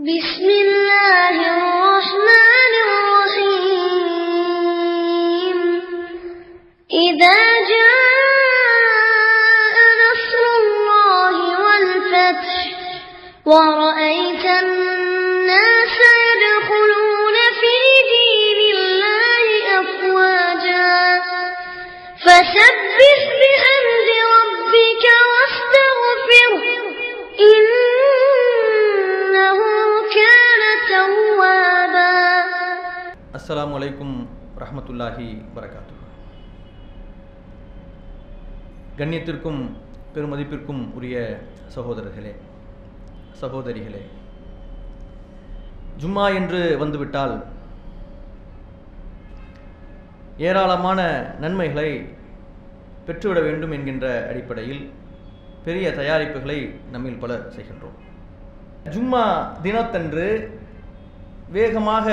بسم الله الرحمن الرحيم. إذا جاء نصر الله والفتح ورأيت الناس يدخلون في دين الله أفواجا. فسبح بحمد ربك واستغفره அஸ்லாம் வலைக்கும் ரஹமத்துல்லாஹி வரகாத்து. கண்ணியத்திற்கும் பெருமதிப்பிற்கும் உரிய சகோதரர்களே சகோதரிகளே ஜும்மா என்று வந்துவிட்டால் ஏராளமான நன்மைகளை பெற்றுவிட வேண்டும் என்கின்ற அடிப்படையில் பெரிய தயாரிப்புகளை நம்மில் பலர் செய்கின்றோம். ஜும்மா தினத்தன்று வேகமாக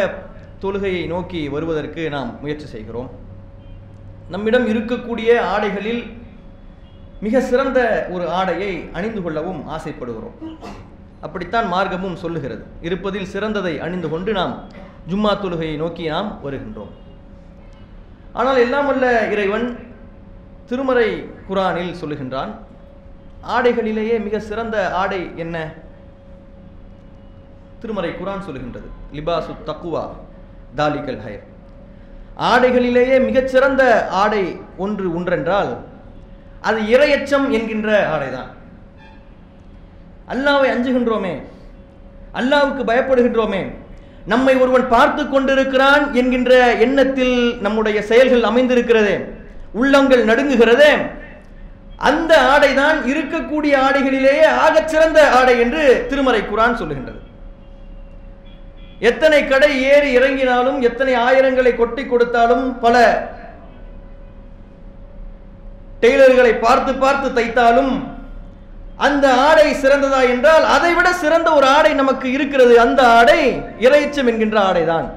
தொழுகையை நோக்கி வருவதற்கு நாம் முயற்சி செய்கிறோம். நம்மிடம் இருக்கக்கூடிய ஆடைகளில் மிக சிறந்த ஒரு ஆடையை அணிந்து கொள்ளவும் ஆசைப்படுகிறோம். அப்படித்தான் மார்க்கமும் சொல்லுகிறது. இருப்பதில் சிறந்ததை அணிந்து கொண்டு நாம் ஜும்மா தொழுகையை நோக்கி நாம் வருகின்றோம். ஆனால் எல்லாம் வல்ல இறைவன் திருமறை குரானில் சொல்லுகின்றான் ஆடைகளிலேயே மிக சிறந்த ஆடை என்ன? திருமறை குரான் சொல்லுகின்றது லிபாசு தக்குவா தாலிகல் ஹயர் ஆடைகளிலேயே மிகச்சிறந்த ஆடை ஒன்று ஒன்றென்றால் அது இரையச்சம் என்கின்ற ஆடைதான். அல்லாவை அஞ்சுகின்றோமே அல்லாவுக்கு பயப்படுகின்றோமே நம்மை ஒருவன் பார்த்து கொண்டிருக்கிறான் என்கின்ற எண்ணத்தில் நம்முடைய செயல்கள் அமைந்திருக்கிறதே உள்ளங்கள் நடுங்குகிறதே அந்த ஆடைதான் இருக்கக்கூடிய ஆடைகளிலேயே ஆகச்சிறந்த ஆடை என்று திருமறை குரான் சொல்லுகின்றது. எத்தனை கடை ஏறி இறங்கினாலும் எத்தனை ஆயிரங்களை கொட்டி கொடுத்தாலும் பல டெய்லர்களை பார்த்து பார்த்து தைத்தாலும் அந்த ஆடை சிறந்ததா என்றால் அதை விட சிறந்த ஒரு ஆடை நமக்கு இருக்கிறது. அந்த ஆடை இறைச்சம் என்கின்ற ஆடைதான்.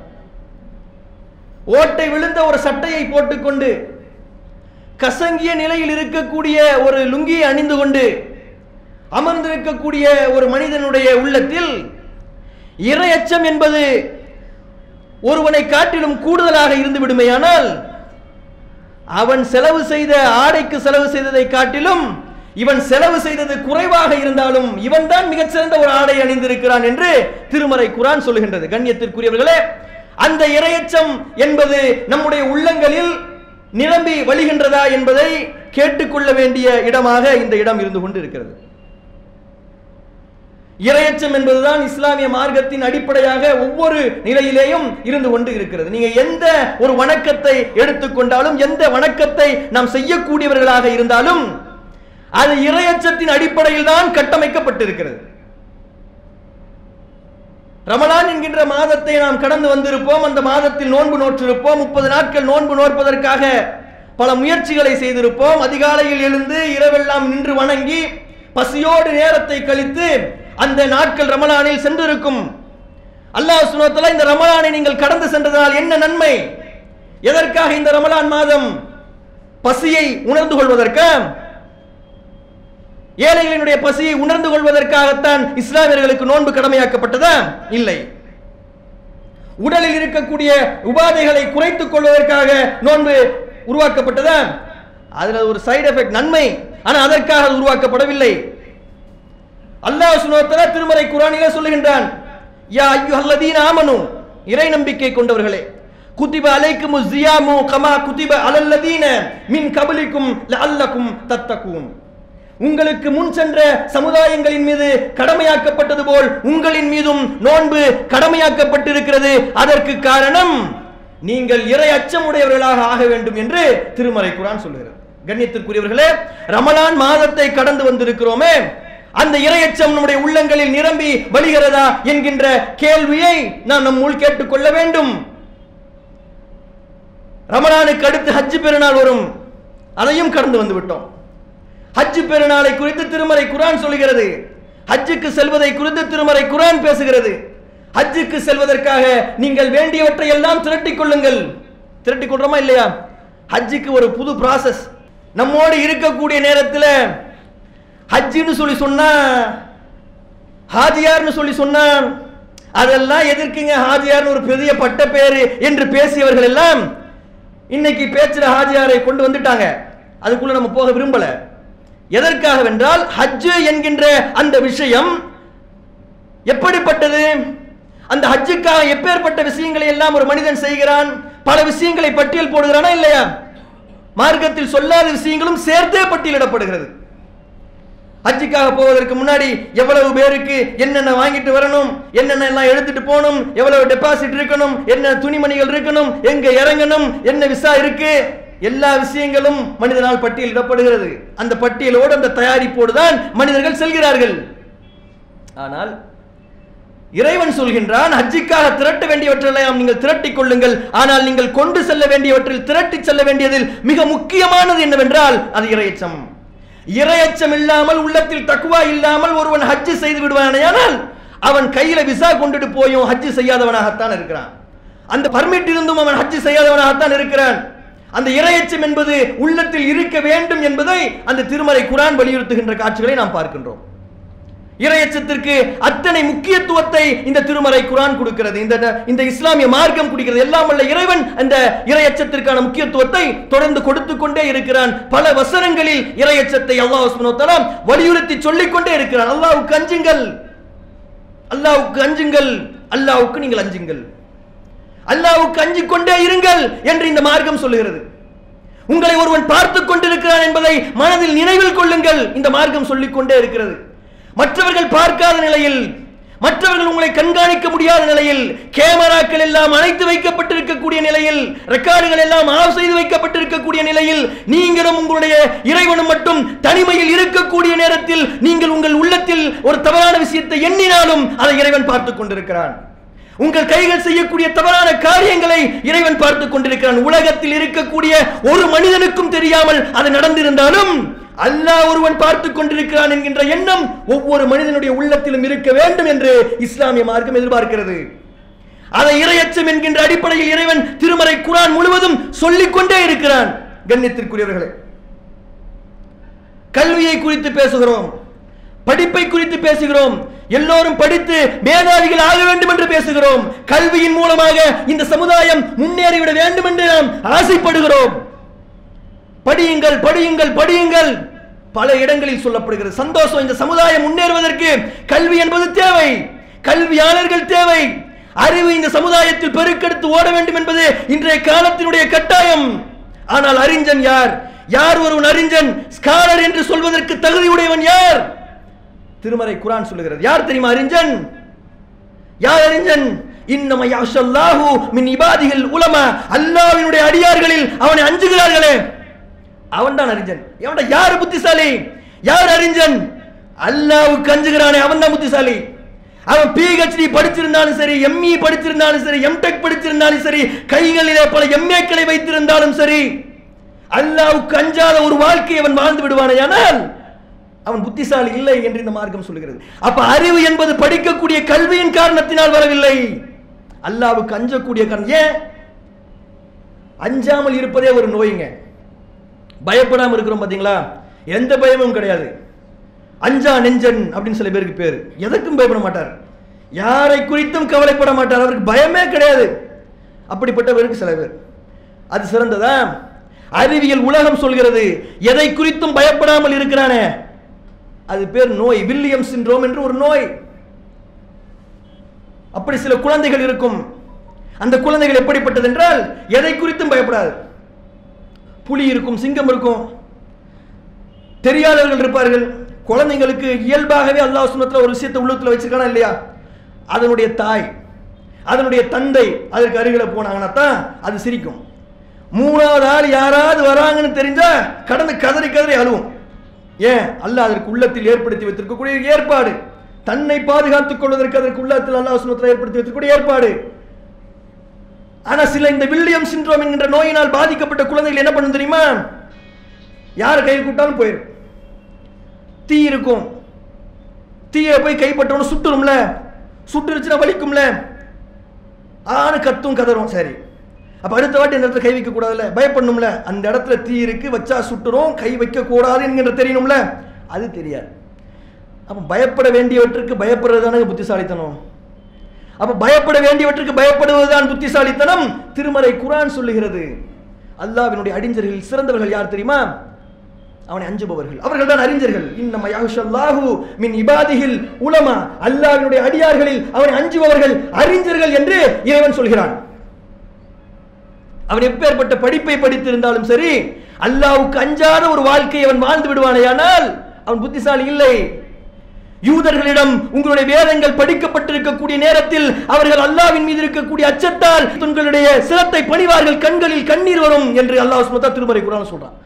ஓட்டை விழுந்த ஒரு சட்டையை போட்டுக்கொண்டு கசங்கிய நிலையில் இருக்கக்கூடிய ஒரு லுங்கியை அணிந்து கொண்டு அமர்ந்திருக்கக்கூடிய ஒரு மனிதனுடைய உள்ளத்தில் இரையச்சம் என்பது ஒருவனை காட்டிலும் கூடுதலாக இருந்து விடுமையானால் அவன் செலவு செய்த ஆடைக்கு செலவு செய்ததை காட்டிலும் இவன் செலவு செய்தது குறைவாக இருந்தாலும் இவன் தான் மிகச்சிறந்த ஒரு ஆடை அணிந்திருக்கிறான் என்று திருமறை குரான் சொல்லுகின்றது. கண்ணியத்திற்குரியவர்களே அந்த இரையச்சம் என்பது நம்முடைய உள்ளங்களில் நிரம்பி வழிகின்றதா என்பதை கேட்டுக்கொள்ள வேண்டிய இடமாக இந்த இடம் இருந்து கொண்டு இருக்கிறது இரையச்சம் என்பதுதான் இஸ்லாமிய மார்க்கத்தின் அடிப்படையாக ஒவ்வொரு நிலையிலேயும் இருந்து கொண்டு இருக்கிறது. நீங்க எந்த ஒரு வணக்கத்தை எடுத்துக்கொண்டாலும் எந்த வணக்கத்தை நாம் செய்யக்கூடியவர்களாக இருந்தாலும் அது இரையச்சத்தின் அடிப்படையில் தான் கட்டமைக்கப்பட்டிருக்கிறது. ரமலான் என்கின்ற மாதத்தை நாம் கடந்து வந்திருப்போம். அந்த மாதத்தில் நோன்பு நோற்றிருப்போம். முப்பது நாட்கள் நோன்பு நோற்பதற்காக பல முயற்சிகளை செய்திருப்போம். அதிகாலையில் எழுந்து இரவெல்லாம் நின்று வணங்கி பசியோடு நேரத்தை கழித்து அந்த நாட்கள் ரமலானில் சென்றிருக்கும். அல்லாஹ் சுனத்தல இந்த ரமலானை நீங்கள் கடந்து சென்றதனால் என்ன நன்மை? எதற்காக இந்த ரமலான் மாதம்? பசியை உணர்ந்து கொள்வதற்கு? ஏழைகளினுடைய பசியை உணர்ந்து கொள்வதற்காகத்தான் இஸ்லாமியர்களுக்கு நோன்பு கடமையாக்கப்பட்டதா? இல்லை. உடலில் இருக்கக்கூடிய உபாதைகளை குறைத்துக் கொள்வதற்காக நோன்பு உருவாக்கப்பட்டதா? அதுல ஒரு சைடு எஃபெக்ட் நன்மை. ஆனால் அதற்காக அது உருவாக்கப்படவில்லை. அல்லாஹ் சுனத்தல திருமறை குரானிலே சொல்லுகின்றான் யா ஐயோ அல்லதீன் ஆமனு இறை நம்பிக்கை கொண்டவர்களே குதிப அலைக்கும் ஜியாமு கமா குதிப அலல்லதீன மின் கபலிக்கும் அல்லக்கும் தத்தக்கும் உங்களுக்கு முன் சென்ற சமுதாயங்களின் மீது கடமையாக்கப்பட்டது போல் உங்களின் மீதும் நோன்பு கடமையாக்கப்பட்டிருக்கிறது. அதற்கு காரணம் நீங்கள் இறை அச்சமுடையவர்களாக ஆக வேண்டும் என்று திருமறை குரான் சொல்கிறது கண்ணியத்திற்குரியவர்களே ரமலான் மாதத்தை கடந்து வந்திருக்கிறோமே அந்த இரையச்சம் நம்முடைய உள்ளங்களில் நிரம்பி வழிகிறதா என்கின்ற கேள்வியை நாம் நம்முள் கேட்டுக்கொள்ள வேண்டும். ரமணானுக்கு அடுத்து ஹஜ்ஜு பெருநாள் வரும். அதையும் கடந்து வந்து விட்டோம் ஹஜ்ஜு பெருநாளை குறித்து திருமறை குரான் சொல்கிறது. ஹஜ்ஜுக்கு செல்வதை குறித்து திருமறை குரான் பேசுகிறது. ஹஜ்ஜுக்கு செல்வதற்காக நீங்கள் வேண்டியவற்றை எல்லாம் திரட்டிக் கொள்ளுங்கள். திரட்டிக் கொள்றோமா இல்லையா? ஹஜ்ஜுக்கு ஒரு புது ப்ராசஸ் நம்மோடு இருக்கக்கூடிய நேரத்தில் ஹஜ்ஜுன்னு சொல்லி சொன்னான். ஹாஜியார்னு சொல்லி சொன்னான். அதெல்லாம் எதிர்க்குங்க ஹாஜியார்னு ஒரு பெரிய பட்ட பேரு என்று பேசியவர்கள் எல்லாம் இன்னைக்கு பேச்சுல ஹாஜியாரை கொண்டு வந்துட்டாங்க. அதுக்குள்ள நம்ம போக விரும்பல. எதற்காக வென்றால் ஹஜ்ஜு என்கின்ற அந்த விஷயம் எப்படிப்பட்டது? அந்த ஹஜ்ஜுக்காக எப்பேற்பட்ட விஷயங்களை எல்லாம் ஒரு மனிதன் செய்கிறான்? பல விஷயங்களை பட்டியல் போடுகிறானா இல்லையா? மார்க்கத்தில் சொல்லாத விஷயங்களும் சேர்த்தே பட்டியலிடப்படுகிறது. ஹஜ்ஜிக்காக போவதற்கு முன்னாடி எவ்வளவு பேருக்கு என்னென்ன வாங்கிட்டு வரணும் என்னென்ன எல்லாம் எடுத்துட்டு போகணும் எவ்வளவு டெபாசிட் இருக்கணும் என்ன துணிமணிகள் இருக்கணும் எங்க இறங்கணும் என்ன விசா இருக்கு எல்லா விஷயங்களும் மனிதனால் பட்டியலிடப்படுகிறது. அந்த பட்டியலோடு அந்த தயாரிப்போடு தான் மனிதர்கள் செல்கிறார்கள். ஆனால் இறைவன் சொல்கின்றான் ஹஜ்ஜிக்காக திரட்ட வேண்டியவற்றெல்லாம் நீங்கள் திரட்டிக் கொள்ளுங்கள். ஆனால் நீங்கள் கொண்டு செல்ல வேண்டியவற்றில் திரட்டி செல்ல வேண்டியதில் மிக முக்கியமானது என்னவென்றால் அது இறைச்சம் இரையச்சம் இல்லாமல் உள்ளத்தில் தக்குவா இல்லாமல் ஒருவன் ஹஜ்ஜு செய்து விடுவானேயானால் அவன் கையில விசா கொண்டுட்டு போயும் ஹஜ்ஜு செய்யாதவனாகத்தான் இருக்கிறான். அந்த பர்மிட் இருந்தும் அவன் ஹஜ்ஜு செய்யாதவனாகத்தான் இருக்கிறான். அந்த இரையச்சம் என்பது உள்ளத்தில் இருக்க வேண்டும் என்பதை அந்த திருமலை குரான் வலியுறுத்துகின்ற காட்சிகளை நாம் பார்க்கின்றோம். இரையச்சத்திற்கு அத்தனை முக்கியத்துவத்தை இந்த திருமறை குரான் கொடுக்கிறது. இந்த இந்த இஸ்லாமிய மார்க்கம் கொடுக்கிறது. எல்லாம் வல்ல இறைவன் அந்த இரையச்சத்திற்கான முக்கியத்துவத்தை தொடர்ந்து கொடுத்து கொண்டே இருக்கிறான். பல வசனங்களில் இரையச்சத்தை அல்லாஹ் சுப்ஹானஹு வலியுறுத்தி சொல்லிக் கொண்டே இருக்கிறான். அல்லாவுக்கு அஞ்சுங்கள். அல்லாவுக்கு அஞ்சுங்கள். அல்லாவுக்கு நீங்கள் அஞ்சுங்கள். அல்லாவுக்கு அஞ்சு கொண்டே இருங்கள் என்று இந்த மார்க்கம் சொல்லுகிறது. உங்களை ஒருவன் பார்த்துக் கொண்டிருக்கிறான் என்பதை மனதில் நினைவில் கொள்ளுங்கள். இந்த மார்க்கம் சொல்லிக் கொண்டே இருக்கிறது. மற்றவர்கள் பார்க்காத நிலையில் மற்றவர்கள் உங்களை கண்காணிக்க முடியாத நிலையில் கேமராக்கள் எல்லாம் அணைத்து வைக்கப்பட்டிருக்கக்கூடிய நிலையில் ரெக்கார்டுகள் எல்லாம் ஆஃப் செய்து வைக்கப்பட்டிருக்கக்கூடிய நிலையில் நீங்களும் உங்களுடைய இறைவனும் மட்டும் தனிமையில் இருக்கக்கூடிய நேரத்தில் நீங்கள் உங்கள் உள்ளத்தில் ஒரு தவறான விஷயத்தை எண்ணினாலும் அதை இறைவன் பார்த்துக் கொண்டிருக்கிறான். உங்கள் கைகள் செய்யக்கூடிய தவறான காரியங்களை இறைவன் பார்த்துக் கொண்டிருக்கிறான். உலகத்தில் இருக்கக்கூடிய ஒரு மனிதனுக்கும் தெரியாமல் அது நடந்திருந்தாலும் அல்லாஹ் ஒருவன் பார்த்துக் கொண்டிருக்கிறான் என்கின்ற எண்ணம் ஒவ்வொரு மனிதனுடைய உள்ளத்திலும் இருக்க வேண்டும் என்று இஸ்லாமிய மார்க்கம் எதிர்பார்க்கிறது. அதை இரையச்சம் என்கின்ற அடிப்படையில் இறைவன் திருமறை குரான் முழுவதும் சொல்லிக் கொண்டே இருக்கிறான். கண்ணியத்திற்குரியவர்களே கல்வியை குறித்து பேசுகிறோம் படிப்பை குறித்து பேசுகிறோம் எல்லோரும் படித்து மேதாவிகள் ஆக வேண்டும் என்று பேசுகிறோம். கல்வியின் மூலமாக இந்த சமுதாயம் முன்னேறிவிட வேண்டும் என்று நாம் ஆசைப்படுகிறோம். படியுங்கள் படியுங்கள் படியுங்கள். பல இடங்களில் சொல்லப்படுகிறது. சந்தோஷம் இந்த சமுதாயம் முன்னேறுவதற்கு கல்வி என்பது தேவை. கல்வியாளர்கள் தேவை. அறிவு இந்த சமுதாயத்தில் பெருக்கெடுத்து ஓட வேண்டும் என்பது இன்றைய காலத்தினுடைய கட்டாயம். ஆனால் அறிஞன் யார்? யார் ஒருவன் அறிஞன்? ஸ்காலர் என்று சொல்வதற்கு தகுதியுடையவன் யார்? திருமறை குரான் சொல்லுகிறது. யார் தெரியுமா அறிஞன்? யார் அறிஞன்? இன்னம யாஷல்லாஹு மின் இபாதிகள் உலம. அல்லாஹ்வினுடைய அடியார்களில் அவனை அஞ்சுகிறார்களே. அவன்தான் அறிஞன். எவன்டா யார் புத்திசாலி? யார் அறிஞன்? அல்லாவுக்கு அஞ்சுகிறானே அவன் தான் புத்திசாலி. அவன் பிஹெச்டி படிச்சிருந்தாலும் சரி எம்இ படிச்சிருந்தாலும் சரி எம்டெக் படிச்சிருந்தாலும் சரி கைகளிலே பல எம்ஏக்களை வைத்திருந்தாலும் சரி அல்லாவுக்கு அஞ்சாத ஒரு வாழ்க்கையை அவன் வாழ்ந்து விடுவானே ஆனால் அவன் புத்திசாலி இல்லை என்று இந்த மார்க்கம் சொல்லுகிறது அப்ப அறிவு என்பது படிக்கக்கூடிய கல்வியின் காரணத்தினால் வரவில்லை. அல்லாவுக்கு அஞ்சக்கூடிய காரணம். ஏன்? அஞ்சாமல் இருப்பதே ஒரு நோய்ங்க. பயப்படாமல் இருக்கிறோம் பார்த்தீங்களா எந்த பயமும் கிடையாது. அஞ்சா நெஞ்சன் அப்படின்னு சில பேருக்கு பேர். எதற்கும் பயப்பட மாட்டார். யாரை குறித்தும் கவலைப்பட மாட்டார். அவருக்கு பயமே கிடையாது. அப்படிப்பட்டவருக்கு சில பேர். அது சிறந்ததா? அறிவியல் உலகம் சொல்கிறது எதை குறித்தும் பயப்படாமல் இருக்கிறானே? அது பேர் நோய். வில்லியம் சின்ரோம் என்று ஒரு நோய். அப்படி சில குழந்தைகள் இருக்கும். அந்த குழந்தைகள் எப்படிப்பட்டது என்றால் எதை குறித்தும் பயப்படாது. புலி இருக்கும் சிங்கம் இருக்கும். தெரியாதவர்கள் இருப்பார்கள். குழந்தைங்களுக்கு இயல்பாகவே அல்லாஹ் சுனத்துல ஒரு விஷயத்தை உள்ளத்தில் வச்சிருக்கானா இல்லையா? அதனுடைய தாய் அதனுடைய தந்தை அதற்கு அருகில் போனாங்கன்னா தான் அது சிரிக்கும். மூணாவது ஆள் யாராவது வராங்கன்னு தெரிஞ்சா கடந்து கதறி கதறி அழுவும். ஏன்? அல்லாஹ் அதற்கு உள்ளத்தில் ஏற்படுத்தி வைத்திருக்கக்கூடிய ஏற்பாடு. தன்னை பாதுகாத்துக் கொள்வதற்கு அதற்கு உள்ளத்தில் அல்லாஹ் சுனத்தில் ஏற்படுத்தி வைத்திருக்கக்கூடிய ஏற்பாடு. ஆனா சில இந்த வில்லியம் சிண்ட்ரோம் என்கின்ற நோயினால் பாதிக்கப்பட்ட குழந்தைகள் என்ன பண்ணும் தெரியுமா? யார் கை கூட்டாலும் போயிடும் தீ இருக்கும். தீயை போய் கைப்பற்றவனு சுட்டுரும்ல சுட்டுருச்சுன்னா வலிக்கும்ல. ஆணு கத்தும் கதறும். சரி. அப்போ அடுத்த வாட்டி இந்த இடத்துல கை வைக்க கூடாதுல்ல? பயப்படணும்ல. அந்த இடத்துல தீ இருக்கு வச்சா சுட்டுரும் கை வைக்க கூடாது என்கின்ற தெரியணும்ல அது தெரியாது. அப்போ பயப்பட வேண்டியவற்றுக்கு பயப்படுறது தானே புத்திசாலித்தனம். அப்ப பயப்பட வேண்டியவற்றுக்கு பயப்படுவதுதான் புத்திசாலித்தனம். திருமறை குரான் சொல்லுகிறது. அல்லாஹ்வினுடைய அடிஞ்சர்களில் சிறந்தவர்கள் யார் தெரியுமா? அவனை அஞ்சுபவர்கள். அவர்கள் தான் அறிஞர்கள். இன்னம யாஹுஷல்லாஹு மின் இபாதிஹில் உலமா. அல்லாவினுடைய அடியார்களில் அவனை அஞ்சுபவர்கள் அறிஞர்கள் என்று இறைவன் சொல்கிறான். அவன் எப்பேற்பட்ட படிப்பை படித்திருந்தாலும் சரி அல்லாவுக்கு அஞ்சாத ஒரு வாழ்க்கையை அவன் வாழ்ந்து விடுவானேயானால் அவன் புத்திசாலி இல்லை. யூதர்களிடம் உங்களுடைய வேதங்கள் படிக்கப்பட்டிருக்கக்கூடிய நேரத்தில் அவர்கள் அல்லாவின் மீது இருக்கக்கூடிய அச்சத்தால் உங்களுடைய சிரத்தை பணிவார்கள் கண்களில் கண்ணீர் வரும் என்று அல்லாஹ் சுமத்தா திருமறை குரான் சொல்றான்.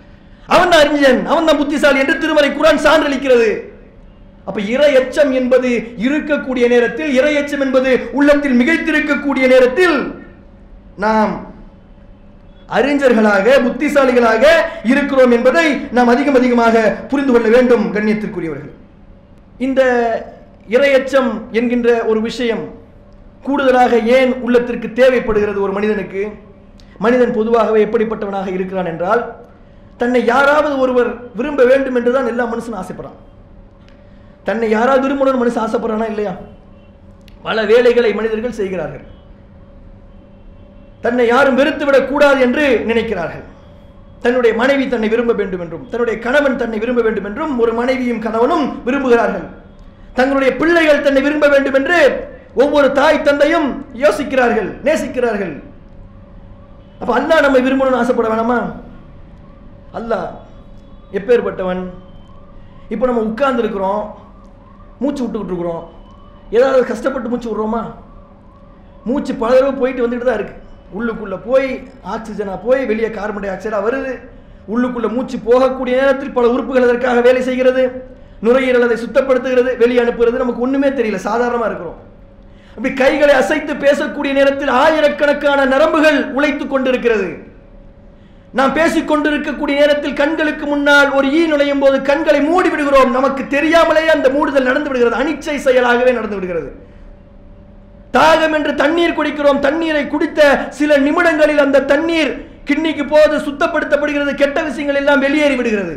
அவன் தான் அறிஞன் அவன் தான் புத்திசாலி என்று திருமறை குரான் சான்றளிக்கிறது. அப்ப இறை எச்சம் என்பது இருக்கக்கூடிய நேரத்தில் இறை எச்சம் என்பது உள்ளத்தில் மிகைத்திருக்கக்கூடிய நேரத்தில் நாம் அறிஞர்களாக புத்திசாலிகளாக இருக்கிறோம் என்பதை நாம் அதிகம் அதிகமாக புரிந்து கொள்ள வேண்டும் கண்ணியத்திற்குரியவர்கள். இந்த இரையச்சம் என்கின்ற ஒரு விஷயம் கூடுதலாக ஏன் உள்ளத்திற்கு தேவைப்படுகிறது ஒரு மனிதனுக்கு? மனிதன் பொதுவாகவே எப்படிப்பட்டவனாக இருக்கிறான் என்றால் தன்னை யாராவது ஒருவர் விரும்ப வேண்டும் என்றுதான் எல்லா மனுஷனும் ஆசைப்படுறான். தன்னை யாராவது விரும்பணும்னு மனுஷன் ஆசைப்படுறானா இல்லையா? பல வேலைகளை மனிதர்கள் செய்கிறார்கள். தன்னை யாரும் வெறுத்து விடக்கூடாது என்று நினைக்கிறார்கள். தன்னுடைய மனைவி தன்னை விரும்ப வேண்டும் என்றும் தன்னுடைய கணவன் தன்னை விரும்ப வேண்டும் என்றும் ஒரு மனைவியும் கணவனும் விரும்புகிறார்கள். தங்களுடைய பிள்ளைகள் தன்னை விரும்ப வேண்டும் என்று ஒவ்வொரு தாய் தந்தையும் யோசிக்கிறார்கள் நேசிக்கிறார்கள். அப்ப அல்லாஹ் நம்மை விரும்பணும்னு ஆசைப்பட வேணாமா? அல்லாஹ் எப்பேற்பட்டவன் இப்போ நம்ம உட்கார்ந்து இருக்கிறோம் மூச்சு விட்டுக்கிட்டு இருக்கிறோம். ஏதாவது கஷ்டப்பட்டு மூச்சு விடுறோமா? மூச்சு பல தடவை போயிட்டு வந்துட்டு தான் இருக்கு. உள்ளுக்குள்ளே போய் ஆக்சிஜனா போய் வெளியே கார்பன் டை ஆக்சைடா வருது. உள்ளுக்குள்ள மூச்சு போகக்கூடிய நேரத்தில் பல உறுப்புகள் அதற்காக வேலை செய்கிறது? நுரையீரல் அதை சுத்தப்படுத்துகிறது வெளியே அனுப்புகிறது நமக்கு ஒண்ணுமே தெரியல சாதாரணமா இருக்கிறோம். அப்படி கைகளை அசைத்து பேசக்கூடிய நேரத்தில் ஆயிரக்கணக்கான நரம்புகள் உழைத்துக் கொண்டிருக்கிறது. நாம் பேசிக் கொண்டிருக்கக்கூடிய நேரத்தில் கண்களுக்கு முன்னால் ஒரு ஈ நுழையும் போது கண்களை மூடி விடுகிறோம் நமக்கு தெரியாமலே அந்த மூடுதல் நடந்து விடுகிறது. அனிச்சை செயலாகவே நடந்து விடுகிறது. தாகம் என்று தண்ணீர் குடிக்கிறோம் தண்ணீரை குடித்த சில நிமிடங்களில் அந்த தண்ணீர் கிண்ணிக்கு போது சுத்தப்படுத்தப்படுகிறது கெட்ட விஷயங்கள் எல்லாம் வெளியேறி விடுகிறது.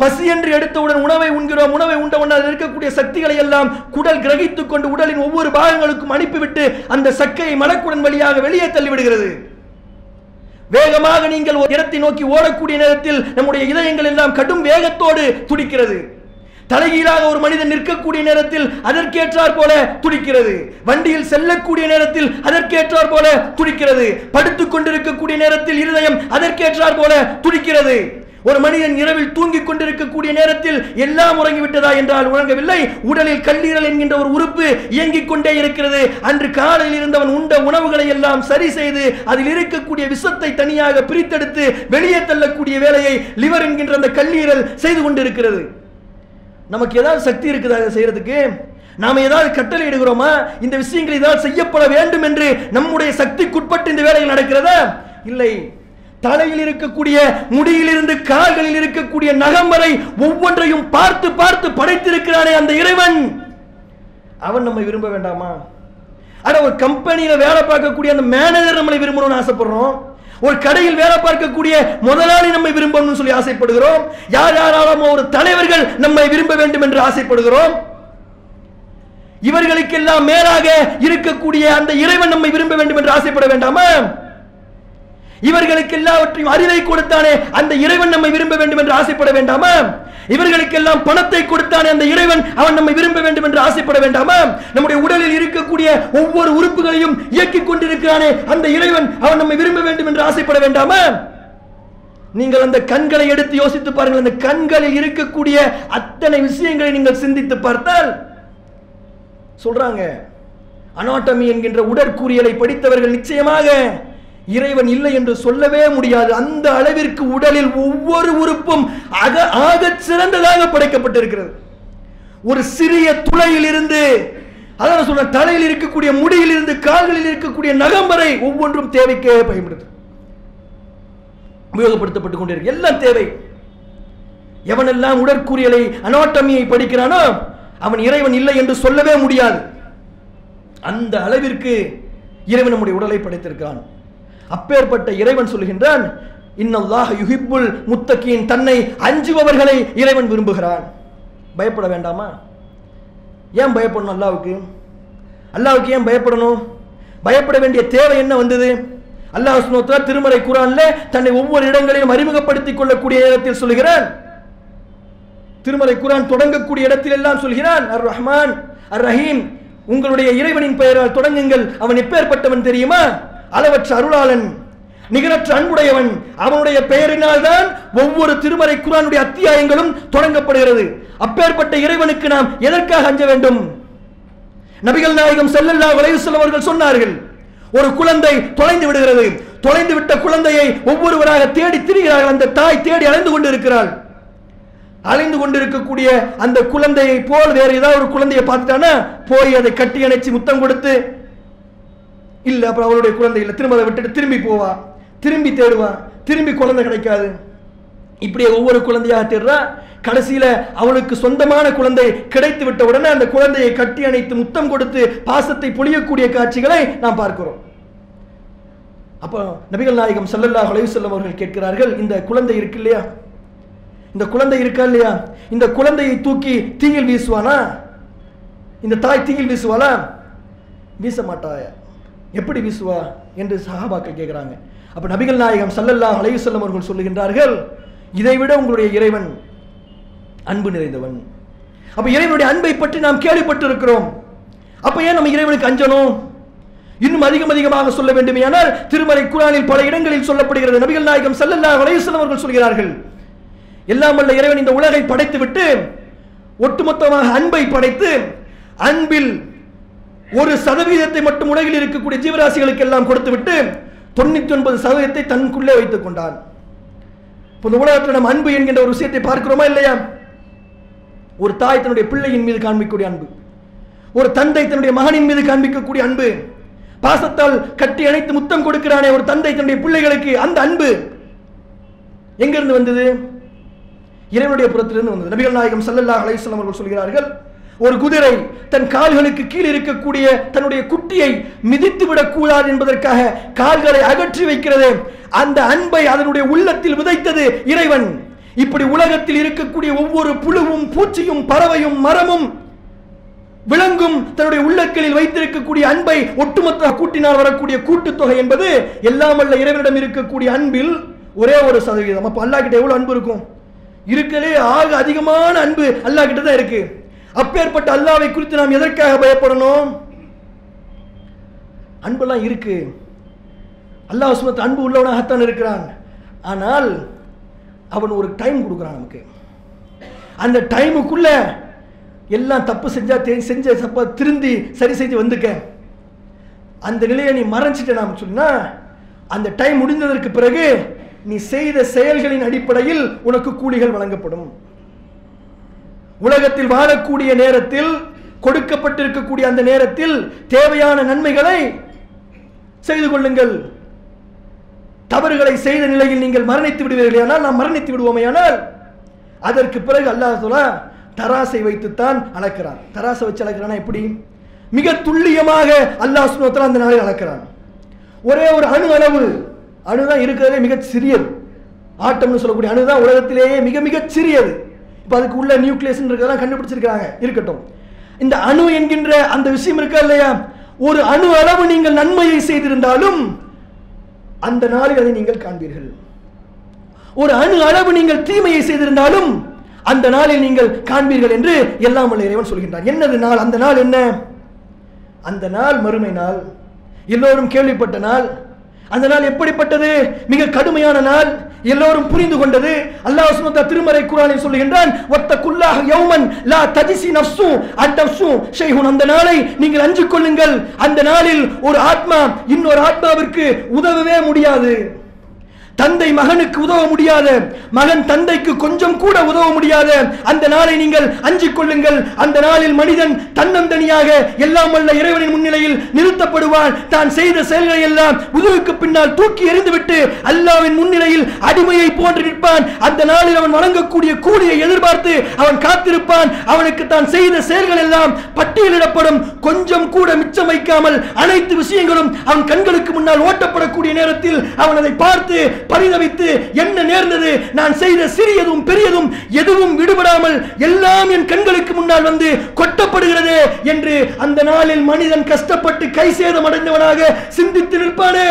பசி என்று எடுத்தவுடன் உணவை உண்கிறோம் உணவை உண்டவுடன் அதில் இருக்கக்கூடிய சக்திகளை எல்லாம் குடல் கிரகித்துக் கொண்டு உடலின் ஒவ்வொரு பாகங்களுக்கும் அனுப்பிவிட்டு அந்த சக்கையை மலக்குடன் வழியாக வெளியே தள்ளிவிடுகிறது. வேகமாக நீங்கள் ஒரு இடத்தை நோக்கி ஓடக்கூடிய நேரத்தில் நம்முடைய இதயங்கள் எல்லாம் கடும் வேகத்தோடு துடிக்கிறது. தலைகீழாக ஒரு மனிதன் நிற்கக்கூடிய நேரத்தில் அதற்கேற்றார் போல துடிக்கிறது. வண்டியில் செல்லக்கூடிய நேரத்தில் அதற்கேற்றார் போல துடிக்கிறது. படுத்துக் கொண்டிருக்கக்கூடிய நேரத்தில் இருதயம் அதற்கேற்றார் போல துடிக்கிறது. ஒரு மனிதன் இரவில் தூங்கிக் கொண்டிருக்கக்கூடிய நேரத்தில் எல்லாம் உறங்கிவிட்டதா என்றால் உறங்கவில்லை. உடலில் கல்லீரல் என்கின்ற ஒரு உறுப்பு இயங்கிக் கொண்டே இருக்கிறது. அன்று காலையில் இருந்தவன் உண்ட உணவுகளை எல்லாம் சரி செய்து அதில் இருக்கக்கூடிய விஷத்தை தனியாக பிரித்தெடுத்து வெளியே தள்ளக்கூடிய வேலையை லிவர் என்கின்ற அந்த கல்லீரல் செய்து கொண்டிருக்கிறது. நமக்கு ஏதாவது சக்தி இருக்குதா அதை செய்யறதுக்கு? நாம் ஏதாவது கட்டளை இடுகிறோமா இந்த விஷயங்கள் ஏதாவது செய்யப்பட வேண்டும் என்று நம்முடைய சக்திக்குட்பட்டு இந்த வேலைகள் நடக்கிறதா? இல்லை. தலையில் இருக்கக்கூடிய முடியிலிருந்து கால்களில் இருக்கக்கூடிய நகம் வரை ஒவ்வொன்றையும் பார்த்து பார்த்து படைத்திருக்கிறானே அந்த இறைவன். அவன் நம்மை விரும்ப வேண்டாமா? ஆனா ஒரு கம்பெனியில் வேலை பார்க்கக்கூடிய அந்த மேனேஜர் நம்மளை விரும்பணும்னு ஆசைப்படுறோம். ஒரு கடையில் வேலை பார்க்கக்கூடிய முதலாளி நம்மை விரும்பணும்னு சொல்லி ஆசைப்படுகிறோம். யார் யாராலும் ஒரு தலைவர்கள் நம்மை விரும்ப வேண்டும் என்று ஆசைப்படுகிறோம். இவர்களுக்கெல்லாம் மேலாக இருக்கக்கூடிய அந்த இறைவன் நம்மை விரும்ப வேண்டும் என்று ஆசைப்பட வேண்டாமா? இவர்களுக்கு எல்லாவற்றையும் அறிவை கொடுத்தானே அந்த இறைவன் நம்மை விரும்ப வேண்டும் என்று ஆசைப்பட வேண்டாமா? இவர்களுக்கெல்லாம் பணத்தை கொடுத்தானே அந்த இறைவன் அவன் நம்மை விரும்ப வேண்டும் என்று ஆசைப்பட வேண்டாமா? நம்முடைய உடலில் இருக்கக்கூடிய ஒவ்வொரு உறுப்புகளையும் இயக்கிக் கொண்டிருக்கிறானே அந்த இறைவன் அவன் நம்மை விரும்ப வேண்டும் என்று ஆசைப்பட வேண்டாமா? நீங்கள் அந்த கண்களை எடுத்து யோசித்து பாருங்கள். அந்த கண்களில் இருக்கக்கூடிய அத்தனை விஷயங்களை நீங்கள் சிந்தித்து பார்த்தால் சொல்றாங்க அனாட்டமி என்கின்ற உடற்கூறியலை படித்தவர்கள் நிச்சயமாக இறைவன் இல்லை என்று சொல்லவே முடியாது. அந்த அளவிற்கு உடலில் ஒவ்வொரு உறுப்பும் அக ஆகச் சிறந்ததாக படைக்கப்பட்டிருக்கிறது. ஒரு சிறிய துளையில் இருந்து அதான் சொல்ற தலையில் இருக்கக்கூடிய முடியில் இருந்து கால்களில் இருக்கக்கூடிய நகம் வரை ஒவ்வொன்றும் தேவைக்கே பயன்படுது. உபயோகப்படுத்தப்பட்டுக் கொண்டிருக்கு. எல்லாம் தேவை. எவனெல்லாம் உடற்கூறியலை அனாட்டமியை படிக்கிறானோ அவன் இறைவன் இல்லை என்று சொல்லவே முடியாது. அந்த அளவிற்கு இறைவன் நம்முடைய உடலை படைத்திருக்கிறான். அப்பேற்பட்ட இறைவன் சொல்கின்றான் இன்னல்லாஹ் யுஹிப்புல் முத்தக்கியின் தன்னை அஞ்சுபவர்களை இறைவன் விரும்புகிறான். பயப்பட வேண்டாமா? ஏன் பயப்படணும் அல்லாவுக்கு அல்லாவுக்கு ஏன் பயப்படணும்? பயப்பட வேண்டிய தேவை என்ன வந்தது? அல்லாஹ் சுனோத்ரா திருமறை குரான்ல தன்னை ஒவ்வொரு இடங்களிலும் அறிமுகப்படுத்திக் கொள்ளக்கூடிய இடத்தில் சொல்கிறான் திருமறை குரான் தொடங்கக்கூடிய இடத்தில் எல்லாம் சொல்கிறான் அர் ரஹ்மான் அர் ரஹீம் உங்களுடைய இறைவனின் பெயரால் தொடங்குங்கள். அவன் எப்பேற்பட்டவன் தெரியுமா? அளவற்ற அருளாளன் நிகரற்ற அன்புடையவன். அவனுடைய பெயரினால் தான் ஒவ்வொரு திருமறை குரானுடைய அத்தியாயங்களும் தொடங்கப்படுகிறது. அப்பேற்பட்ட இறைவனுக்கு நாம் எதற்காக அஞ்ச வேண்டும்? நபிகள் நாயகம் செல்லல்லா விளைவு வஸல்லம் அவர்கள் சொன்னார்கள் ஒரு குழந்தை தொலைந்து விடுகிறது. தொலைந்து விட்ட குழந்தையை ஒவ்வொருவராக தேடி திரிகிறார்கள். அந்த தாய் தேடி அலைந்து கொண்டிருக்கிறாள். அலைந்து கொண்டிருக்கக்கூடிய அந்த குழந்தையை போல் வேறு ஏதாவது ஒரு குழந்தையை பார்த்துட்டானா போய் அதை கட்டி அணைச்சி முத்தம் கொடுத்து இல்லை அப்புறம் அவளுடைய குழந்தை இல்லை திரும்ப அதை விட்டுட்டு திரும்பி போவா. திரும்பி தேடுவா. திரும்பி குழந்தை கிடைக்காது. இப்படியே ஒவ்வொரு குழந்தையாக தேடுறா. கடைசியில் அவளுக்கு சொந்தமான குழந்தை கிடைத்து விட்ட உடனே அந்த குழந்தையை கட்டி அணைத்து முத்தம் கொடுத்து பாசத்தை பொழியக்கூடிய காட்சிகளை நாம் பார்க்கிறோம். அப்போ நபிகள் நாயகம் சல்லல்லா அலைஹி வஸல்லம் அவர்கள் கேட்கிறார்கள் இந்த குழந்தை இருக்கு இல்லையா? இந்த குழந்தை இருக்கா இல்லையா? இந்த குழந்தையை தூக்கி தீயில் வீசுவானா? இந்த தாய் தீயில் வீசுவாளா? வீச மாட்டாயா? எப்படி வீசுவா என்று சஹாபாக்கள் கேட்குறாங்க அப்போ நபிகள் நாயகம் சல்லல்லா அலையுசல்லம் அவர்கள் சொல்லுகின்றார்கள் இதைவிட உங்களுடைய இறைவன் அன்பு நிறைந்தவன். அப்போ இறைவனுடைய அன்பை பற்றி நாம் கேள்விப்பட்டு இருக்கிறோம் ஏன் நம்ம இறைவனுக்கு அஞ்சனும் இன்னும் அதிகம் அதிகமாக சொல்ல வேண்டுமேயானால் திருமலை குரானில் பல இடங்களில் சொல்லப்படுகிறது. நபிகள் நாயகம் சல்லல்லா அலையுசல்லம் அவர்கள் சொல்கிறார்கள் எல்லாம் வல்ல இறைவன் இந்த உலகை படைத்து விட்டு ஒட்டுமொத்தமாக அன்பை படைத்து அன்பில் ஒரு சதவீதத்தை மட்டும் உலகில் இருக்கக்கூடிய ஜீவராசிகளுக்கு எல்லாம் கொடுத்துவிட்டு தொண்ணூற்றி ஒன்பது சதவீதத்தை தனக்குள்ளே வைத்துக் கொண்டான் இப்போ இந்த உலகத்தில் நம்ம அன்பு என்கின்ற ஒரு விஷயத்தை பார்க்கிறோமா இல்லையா? ஒரு தாய் தன்னுடைய பிள்ளையின் மீது காண்பிக்கக்கூடிய அன்பு. ஒரு தந்தை தன்னுடைய மகனின் மீது காண்பிக்கக்கூடிய அன்பு. பாசத்தால் கட்டி அணைத்து முத்தம் கொடுக்கிறானே ஒரு தந்தை தன்னுடைய பிள்ளைகளுக்கு அந்த அன்பு. எங்கிருந்து வந்தது? இறைவனுடைய புறத்திலிருந்து வந்தது. நபிகள் நாயகம் ஸல்லல்லாஹு அலையம் அவர்கள் சொல்கிறார்கள் ஒரு குதிரை தன் கால்களுக்கு கீழ் இருக்கக்கூடிய தன்னுடைய குட்டியை மிதித்து விடக்கூடாது என்பதற்காக கால்களை அகற்றி வைக்கிறது. அந்த அன்பை அதனுடைய உள்ளத்தில் விதைத்தது இறைவன். இப்படி உலகத்தில் இருக்கக்கூடிய ஒவ்வொரு புழுவும் பூச்சியும் பறவையும் மரமும் விளங்கும் தன்னுடைய உள்ளக்களில் வைத்திருக்கக்கூடிய அன்பை ஒட்டுமொத்த கூட்டினால் வரக்கூடிய கூட்டுத்தொகை என்பது எல்லாம் அல்ல இறைவனிடம் இருக்கக்கூடிய அன்பில் ஒரே ஒரு சதவீதம். அப்ப அல்லா கிட்ட எவ்வளவு அன்பு இருக்கும்? இருக்கிறதே ஆக அதிகமான அன்பு அல்லாஹ் கிட்ட தான் இருக்கு. அப்பேற்பட்ட அல்லாவை குறித்து நாம் எதற்காக பயப்படணும்? அன்பெல்லாம் இருக்கு. அல்லாஹ் சுமத்து அன்பு உள்ளவனாகத்தான் இருக்கிறான். ஆனால் அவன் ஒரு டைம் கொடுக்குறான் நமக்கு. அந்த டைமுக்குள்ள எல்லாம் தப்பு செஞ்சா தெ- செஞ்ச தப்ப திருந்தி சரி செஞ்சு வந்துக்க. அந்த நிலையை நீ மறைஞ்சிட்ட நாம் சொன்னா அந்த டைம் முடிந்ததற்கு பிறகு நீ செய்த செயல்களின் அடிப்படையில் உனக்கு கூலிகள் வழங்கப்படும். உலகத்தில் வாழக்கூடிய நேரத்தில் கொடுக்கப்பட்டிருக்கக்கூடிய அந்த நேரத்தில் தேவையான நன்மைகளை செய்து கொள்ளுங்கள். தவறுகளை செய்த நிலையில் நீங்கள் மரணித்து விடுவீர்களானால் நாம் மரணித்து விடுவோமையானால் அதற்கு பிறகு அல்லாஹ் சொல்ல தராசை வைத்துத்தான் அளக்கிறான். தராசை வச்சு அளக்கிறானா எப்படி? மிக துல்லியமாக அல்லாஹ் சுனத்தில் அந்த நாளில் அளக்கிறான். ஒரே ஒரு அணு அளவு. அணுதான் இருக்கிறதே மிக சிறியது. ஆட்டம்னு சொல்லக்கூடிய அணுதான் உலகத்திலேயே மிக மிக சிறியது. இப்போ அதுக்கு உள்ள நியூக்ளியஸ் இருக்கிறதெல்லாம் கண்டுபிடிச்சிருக்காங்க இருக்கட்டும். இந்த அணு என்கின்ற அந்த விஷயம் இருக்கா இல்லையா? ஒரு அணு அளவு நீங்கள் நன்மையை செய்திருந்தாலும் அந்த நாளில் அதை நீங்கள் காண்பீர்கள். ஒரு அணு அளவு நீங்கள் தீமையை செய்திருந்தாலும் அந்த நாளில் நீங்கள் காண்பீர்கள் என்று எல்லாம் வல்ல இறைவன் சொல்கின்றான். என்னது நாள்? அந்த நாள் என்ன? அந்த நாள் மறுமை நாள். எல்லோரும் கேள்விப்பட்ட நாள். அந்த நாள் எப்படிப்பட்டது? மிக கடுமையான நாள். எல்லோரும் புரிந்து கொண்டது. அல்லாஹ் சுமத்தா திருமறை குரானில் சொல்லுகின்றான் ஒத்த குல்லாக யௌமன் லா தஜிசி நஃப்சு அன் நஃப்சு ஷைஹுன் அந்த நாளை நீங்கள் அஞ்சு கொள்ளுங்கள். அந்த நாளில் ஒரு ஆத்மா இன்னொரு ஆத்மாவிற்கு உதவவே முடியாது. தந்தை மகனுக்கு உதவ முடியாத மகன் தந்தைக்கு கொஞ்சம் கூட உதவ முடியாத அந்த நாளை நீங்கள் அஞ்சு கொள்ளுங்கள். அந்த நாளில் மனிதன் தன்னந்தனியாக எல்லாம் வல்ல இறைவனின் முன்னிலையில் நிறுத்தப்படுவான். தான் செய்த செயல்களை எல்லாம் உதவுக்கு பின்னால் தூக்கி எறிந்துவிட்டு அல்லாவின் முன்னிலையில் அடிமையை போன்று நிற்பான். அந்த நாளில் அவன் வழங்கக்கூடிய கூலியை எதிர்பார்த்து அவன் காத்திருப்பான். அவனுக்கு தான் செய்த செயல்கள் எல்லாம் பட்டியலிடப்படும். கொஞ்சம் கூட மிச்சம் வைக்காமல் அனைத்து விஷயங்களும் அவன் கண்களுக்கு முன்னால் ஓட்டப்படக்கூடிய நேரத்தில் அவன் அதை பார்த்து பரிதவித்து என்ன நேர்ந்தது? நான் செய்த சிறியதும் பெரியதும் எதுவும் விடுபடாமல் எல்லாம் என் கண்களுக்கு முன்னால் வந்து கொட்டப்படுகிறது என்று அந்த நாளில் மனிதன் கஷ்டப்பட்டு கை சேதம் அடைந்தவனாக சிந்தித்து நிற்பானே.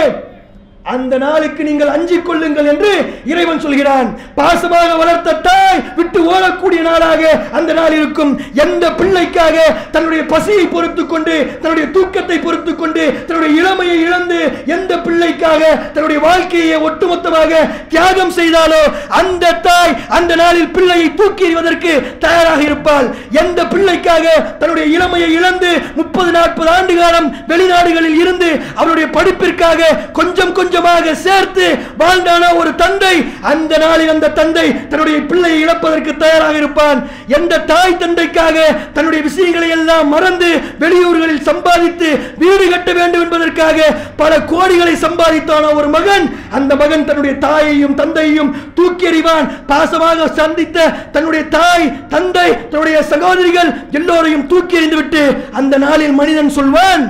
அந்த நாளுக்கு நீங்கள் அஞ்சிக் கொள்ளுங்கள் என்று இறைவன் சொல்கிறான். பாசமாக வளர்த்த தாய் விட்டு ஓடக்கூடிய நாளாக அந்த நாள் இருக்கும். எந்த பிள்ளைக்காக தன்னுடைய பசியை பொறுத்துக் கொண்டு தன்னுடைய தூக்கத்தை பொறுத்துக் கொண்டு தன்னுடைய இளமையை இழந்து எந்த பிள்ளைக்காக தன்னுடைய வாழ்க்கையை ஒட்டுமொத்தமாக தியாகம் செய்தாலோ அந்த தாய் அந்த நாளில் பிள்ளையை தூக்கி எறிவதற்கு தயாராக இருப்பாள். எந்த பிள்ளைக்காக தன்னுடைய இளமையை இழந்து முப்பது நாற்பது ஆண்டு காலம் வெளிநாடுகளில் இருந்து அவருடைய படிப்பிற்காக கொஞ்சம் கொஞ்சம் கொஞ்சமாக சேர்த்து வாழ்ந்தானா ஒரு தந்தை அந்த நாளில் அந்த தந்தை தன்னுடைய பிள்ளையை இழப்பதற்கு தயாராக இருப்பான். எந்த தாய் தந்தைக்காக தன்னுடைய விஷயங்களை எல்லாம் மறந்து வெளியூர்களில் சம்பாதித்து வீடு கட்ட வேண்டும் என்பதற்காக பல கோடிகளை சம்பாதித்தான ஒரு மகன் அந்த மகன் தன்னுடைய தாயையும் தந்தையையும் தூக்கி எறிவான். பாசமாக சந்தித்த தன்னுடைய தாய் தந்தை தன்னுடைய சகோதரிகள் எல்லோரையும் தூக்கி எறிந்துவிட்டு அந்த நாளில் மனிதன் சொல்வான்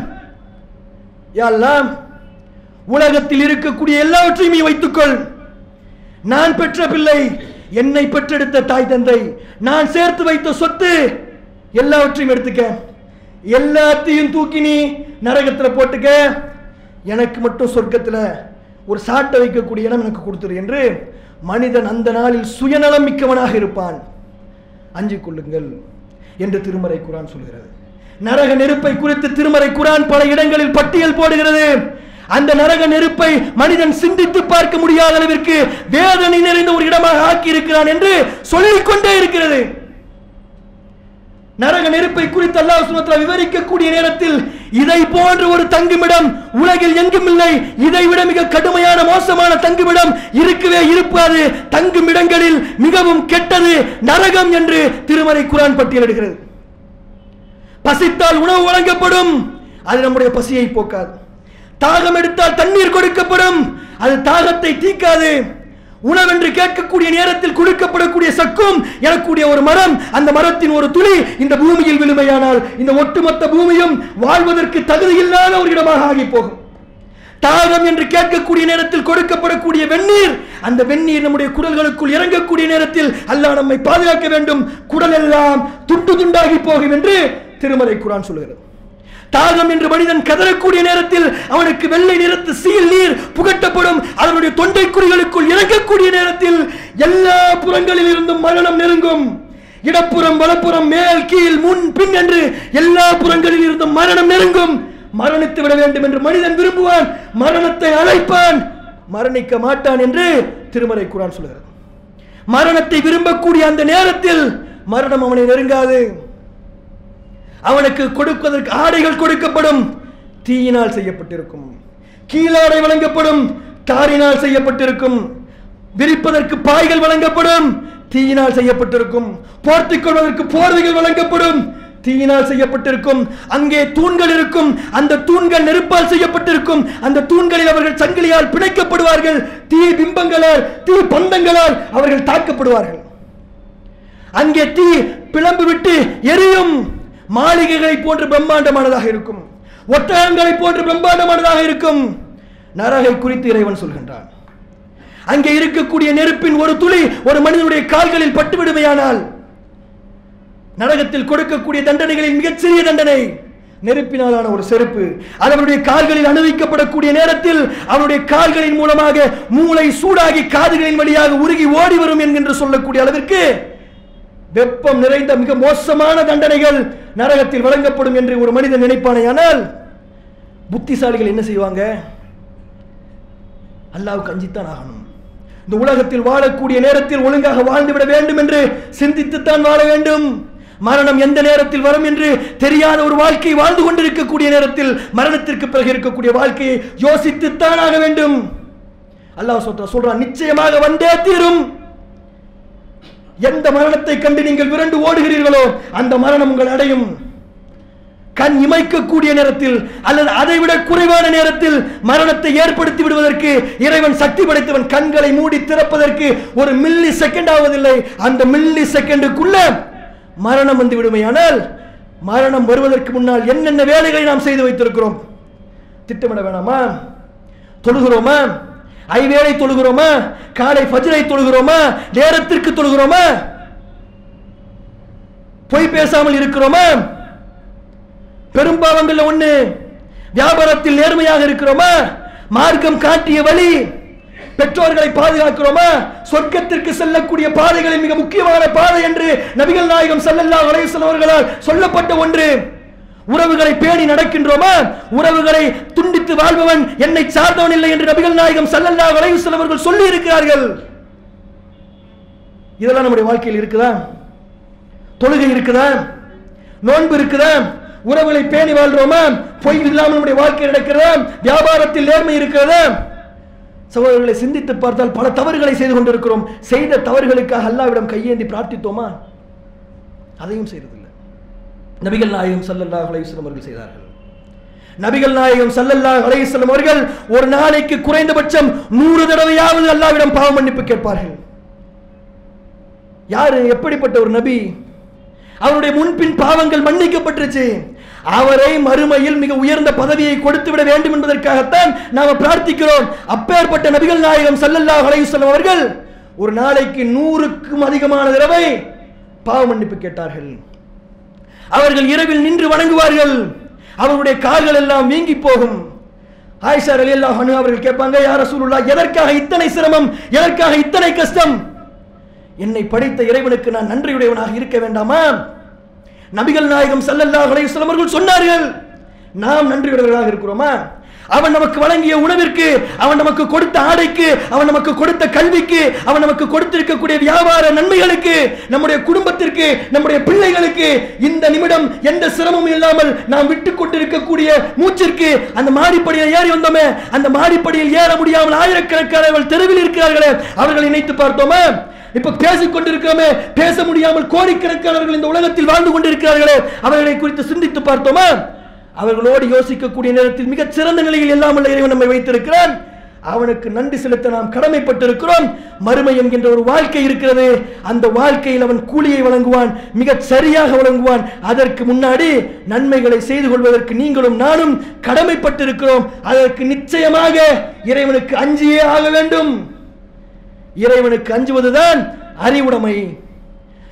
யாரெல்லாம் உலகத்தில் இருக்கக்கூடிய எல்லாவற்றையும் நீ வைத்துக்கொள். நான் பெற்ற பிள்ளை என்னை பெற்றெடுத்த தாய் தந்தை நான் சேர்த்து வைத்த சொத்து எல்லாவற்றையும் எடுத்துக்க. எல்லாத்தையும் தூக்கி நீ நரகத்தில் போட்டுக்க. எனக்கு மட்டும் சொர்க்கத்தில் ஒரு சாட்டை வைக்கக்கூடிய இடம் எனக்கு கொடுத்துரு என்று மனிதன் அந்த நாளில் சுயநலம் மிக்கவனாக இருப்பான். அஞ்சு கொள்ளுங்கள் என்று திருமறை குரான் சொல்கிறது. நரக நெருப்பை குறித்து திருமறை குரான் பல இடங்களில் பட்டியல் போடுகிறது. அந்த நரக நெருப்பை மனிதன் சிந்தித்து பார்க்க முடியாத அளவிற்கு வேதனை நிறைந்த ஒரு இடமாக ஆக்கி இருக்கிறான் என்று சொல்லிக் கொண்டே இருக்கிறது. நரக நெருப்பை குறித்து அல்லாஹ் சுமத்ரா விவரிக்கக்கூடிய நேரத்தில் இதை போன்ற ஒரு தங்குமிடம் உலகில் எங்கும் இல்லை. இதை விட மிக கடுமையான மோசமான தங்குமிடம் இருக்கவே இருப்பாது தங்குமிடங்களில் மிகவும் கெட்டது நரகம் என்று திருமறை குரான் பட்டியலிடுகிறது. பசித்தால் உணவு வழங்கப்படும். அது நம்முடைய பசியை போக்காது. தாகம் எடுத்தால் தண்ணீர் கொடுக்கப்படும். அது தாகத்தை தீக்காது. உணவென்று கேட்கக்கூடிய நேரத்தில் கொடுக்கப்படக்கூடிய சக்கும் எனக்கூடிய ஒரு மரம் அந்த மரத்தின் ஒரு துளி இந்த பூமியில் விழுமையானால் இந்த ஒட்டுமொத்த பூமியும் வாழ்வதற்கு தகுதியில்லாத ஒரு இடமாக ஆகி போகும். தாகம் என்று கேட்கக்கூடிய நேரத்தில் கொடுக்கப்படக்கூடிய வெந்நீர் அந்த வெந்நீர் நம்முடைய குடல்களுக்குள் இறங்கக்கூடிய நேரத்தில் அல்லாஹ் நம்மை பாதுகாக்க வேண்டும். குடல் எல்லாம் துண்டு துண்டாகி போகும் என்று திருமலை குரான் சொல்கிறது. தாகம் என்று மனிதன் கதறக்கூடிய நேரத்தில் அவனுக்கு வெள்ளை நிறத்து சீல் நீர் புகட்டப்படும். அதனுடைய தொண்டை குறிகளுக்குள் இறங்கக்கூடிய நேரத்தில் எல்லா புறங்களில் இருந்தும் மரணம் நெருங்கும். இடப்புறம் வலப்புறம் மேல் கீழ் முன் பின் என்று எல்லா புறங்களில் இருந்தும் மரணம் நெருங்கும். மரணித்து விட வேண்டும் என்று மனிதன் விரும்புவான். மரணத்தை அழைப்பான். மரணிக்க மாட்டான் என்று திருமறை குரான் சொல்கிறது. மரணத்தை விரும்பக்கூடிய அந்த நேரத்தில் மரணம் அவனை நெருங்காது. அவனுக்கு கொடுப்பதற்கு ஆடைகள் கொடுக்கப்படும். தீயினால் செய்யப்பட்டிருக்கும். கீழாடை வழங்கப்படும். தாரினால் செய்யப்பட்டிருக்கும். விரிப்பதற்கு பாய்கள் வழங்கப்படும். தீயினால் செய்யப்பட்டிருக்கும். போர்த்திக் கொள்வதற்கு போர்வைகள் வழங்கப்படும். தீயினால் செய்யப்பட்டிருக்கும். அங்கே தூண்கள் இருக்கும். அந்த தூண்கள் நெருப்பால் செய்யப்பட்டிருக்கும். அந்த தூண்களில் அவர்கள் சங்கிலியால் பிணைக்கப்படுவார்கள். தீ பிம்பங்களால் தீ பந்தங்களால் அவர்கள் தாக்கப்படுவார்கள். அங்கே தீ பிளம்பு விட்டு எரியும். மாளிகைகளை போன்று பிரம்மாண்டமானதாக இருக்கும். ஒட்டகங்களை போன்று பிரம்மாண்டமானதாக இருக்கும். நரகை குறித்து இறைவன் சொல்கின்றான். அங்கே இருக்கக்கூடிய நெருப்பின் ஒரு துளி ஒரு மனிதனுடைய கால்களில் பட்டு விடுமையானால் நரகத்தில் கொடுக்கக்கூடிய தண்டனைகளில் மிகச்சிறிய தண்டனை நெருப்பினாலான ஒரு செருப்பு. அது அவருடைய கால்களில் அனுபவிக்கப்படக்கூடிய நேரத்தில் அவருடைய கால்களின் மூலமாக மூளை சூடாகி காதுகளின் வழியாக உருகி ஓடி வரும் என்கின்ற சொல்லக்கூடிய அளவிற்கு வெப்பம் நிறைந்த மிக மோசமான தண்டனைகள் நரகத்தில் வழங்கப்படும் என்று ஒரு மனிதன் நினைப்பானேயானால் புத்திசாலிகள் என்ன செய்வாங்க? அல்லாவுக்கு அஞ்சித்தான் ஆகணும். இந்த உலகத்தில் வாழக்கூடிய நேரத்தில் ஒழுங்காக வாழ்ந்துவிட வேண்டும் என்று சிந்தித்துத்தான் வாழ வேண்டும். மரணம் எந்த நேரத்தில் வரும் என்று தெரியாத ஒரு வாழ்க்கை வாழ்ந்து கொண்டிருக்கக்கூடிய நேரத்தில் மரணத்திற்கு பிறகு இருக்கக்கூடிய வாழ்க்கையை யோசித்துத்தான் ஆக வேண்டும். அல்லாஹ் சொல்றான் நிச்சயமாக வந்தே தீரும். எந்த மரணத்தை கண்டு நீங்கள் விரண்டு ஓடுகிறீர்களோ அந்த மரணம் உங்கள் அடையும். கண் இமைக்கக்கூடிய நேரத்தில் அல்லது அதைவிட குறைவான நேரத்தில் மரணத்தை ஏற்படுத்தி விடுவதற்கு இறைவன் சக்தி படைத்தவன் கண்களை மூடி திறப்பதற்கு ஒரு மில்லி செகண்ட் ஆவதில்லை. அந்த மில்லி செகண்டுக்குள்ள மரணம் வந்து விடுமையானால் மரணம் வருவதற்கு முன்னால் என்னென்ன வேலைகளை நாம் செய்து வைத்திருக்கிறோம்? திட்டமிட வேணாமா? தொழுகிறோமா? ஐவேளை தொழுகிறோமா? காலை ஃபஜ்ரை தொழுகிறோமா? நேரத்திற்கு தொழுகிறோமா? பொய் பேசாமல் இருக்கிறோமா? பெரும்பாவங்கள்ல ஒண்ணு வியாபாரத்தில் நேர்மையாக இருக்கிறோமா? மார்க்கம் காட்டிய வழி பெற்றோர்களை பாதுகாக்கிறோமா? சொர்க்கத்திற்கு செல்லக்கூடிய பாதைகளில் மிக முக்கியமான பாதை என்று நபிகள் நாயகம் ஸல்லல்லாஹு அலைஹி வஸல்லம் அவர்களால் சொல்லப்பட்ட ஒன்று. உறவுகளை பேணி நடக்கின்றோமா? உறவுகளை துண்டித்து வாழ்பவன் என்னை சார்ந்தவன் இல்லை என்று நபிகள் நாயகம் சல்லல்லா வளைவு வஸல்லம் சொல்லி இருக்கிறார்கள் இதெல்லாம் நம்முடைய வாழ்க்கையில் இருக்குதா? தொழுகை இருக்குதா? நோன்பு இருக்குதா? உறவுகளை பேணி வாழ்றோமா? பொய் இல்லாமல் நம்முடைய வாழ்க்கை நடக்கிறதா? வியாபாரத்தில் நேர்மை இருக்கிறதா? சகோதரர்களை சிந்தித்து பார்த்தால் பல தவறுகளை செய்து கொண்டிருக்கிறோம். செய்த தவறுகளுக்காக அல்லாவிடம் கையேந்தி பிரார்த்தித்தோமா? அதையும் செய்தது. நபிகள் நாயகம் சல்லல்லாஹ் அலைஹி அவர்கள் செய்தார்கள். நபிகள் நாயகம் சல்லல்லாஹ் அலைஹி அவர்கள் ஒரு நாளைக்கு குறைந்தபட்சம் நூறு தடவையாவது அல்லாவிடம் பாவ மன்னிப்பு கேட்பார்கள். யாரு? எப்படிப்பட்ட ஒரு நபி? அவருடைய முன்பின் பாவங்கள் மன்னிக்கப்பட்டுருச்சு. அவரை மறுமையில் மிக உயர்ந்த பதவியை கொடுத்து விட வேண்டும் என்பதற்காகத்தான் நாம பிரார்த்திக்கிறோம். அப்பேற்பட்ட நபிகள் நாயகம் சல்லல்லா அலைஹி அவர்கள் ஒரு நாளைக்கு நூறுக்கும் அதிகமான தடவை பாவ மன்னிப்பு கேட்டார்கள். அவர்கள் இரவில் நின்று வணங்குவார்கள். அவருடைய கால்கள் எல்லாம் வீங்கி போகும். ஆயிஷா ரலியல்லாஹு ஹனு அவர்கள் கேட்பாங்க யார் சூருல்லா எதற்காக இத்தனை சிரமம்? எதற்காக இத்தனை கஷ்டம்? என்னை படைத்த இறைவனுக்கு நான் நன்றியுடையவனாக இருக்க வேண்டாமா? நபிகள் நாயகம் ஸல்லல்லாஹு அலைஹி வஸல்லம் அவர்கள் சொன்னார்கள் நாம் நன்றியுடையவர்களாக இருக்கிறோமா? அவன் நமக்கு வழங்கிய உணவிற்கு அவன் நமக்கு கொடுத்த ஆடைக்கு அவன் நமக்கு கொடுத்த கல்விக்கு அவன் நமக்கு கொடுத்திருக்கக்கூடிய வியாபார நன்மைகளுக்கு நம்முடைய குடும்பத்திற்கு நம்முடைய பிள்ளைகளுக்கு இந்த நிமிடம் எந்த சிரமமும் இல்லாமல் நாம் விட்டு கொண்டிருக்கக்கூடிய மூச்சிற்கு அந்த மாடிப்படியில் ஏறி வந்தோமே அந்த மாடிப்படியில் ஏற முடியாமல் ஆயிரக்கணக்கானவர்கள் தெருவில் இருக்கிறார்களே அவர்களை நினைத்து பார்த்தோமே. இப்ப பேசிக் கொண்டிருக்கிறோமே பேச முடியாமல் கோடிக்கணக்கானவர்கள் இந்த உலகத்தில் வாழ்ந்து கொண்டிருக்கிறார்களே அவர்களை குறித்து சிந்தித்து பார்த்தோமா. அவர்களோடு யோசிக்கக்கூடிய நேரத்தில் மிகச் சிறந்த நிலையில் எல்லாம் உள்ள இறைவன் நம்மை வைத்திருக்கிறான். அவனுக்கு நன்றி செலுத்த நாம் கடமைப்பட்டிருக்கிறோம். மறுமை என்கின்ற ஒரு வாழ்க்கை இருக்கிறது. அந்த வாழ்க்கையில் அவன் கூலியை வழங்குவான் மிகச் சரியாக வழங்குவான். அதற்கு முன்னாடி நன்மைகளை செய்து கொள்வதற்கு நீங்களும் நானும் கடமைப்பட்டிருக்கிறோம். அதற்கு நிச்சயமாக இறைவனுக்கு அஞ்சியே ஆக வேண்டும். இறைவனுக்கு அஞ்சுவதுதான் அறிவுடைமை.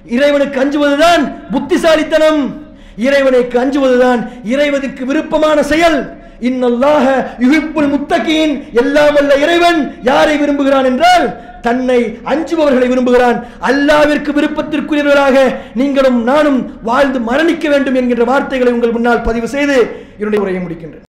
இறைவனுக்கு அஞ்சுவதுதான் புத்திசாலித்தனம். இறைவனுக்கு அஞ்சுவதுதான் இறைவதற்கு விருப்பமான செயல். இன்னல்லாக யுகிப்புல் முத்தகியின் எல்லாம் இறைவன் யாரை விரும்புகிறான் என்றால் தன்னை அஞ்சுபவர்களை விரும்புகிறான். அல்லாவிற்கு விருப்பத்திற்குரியவர்களாக நீங்களும் நானும் வாழ்ந்து மரணிக்க வேண்டும் என்கின்ற வார்த்தைகளை உங்கள் முன்னால் பதிவு செய்து என்னுடைய உரையை முடிக்கின்றேன்.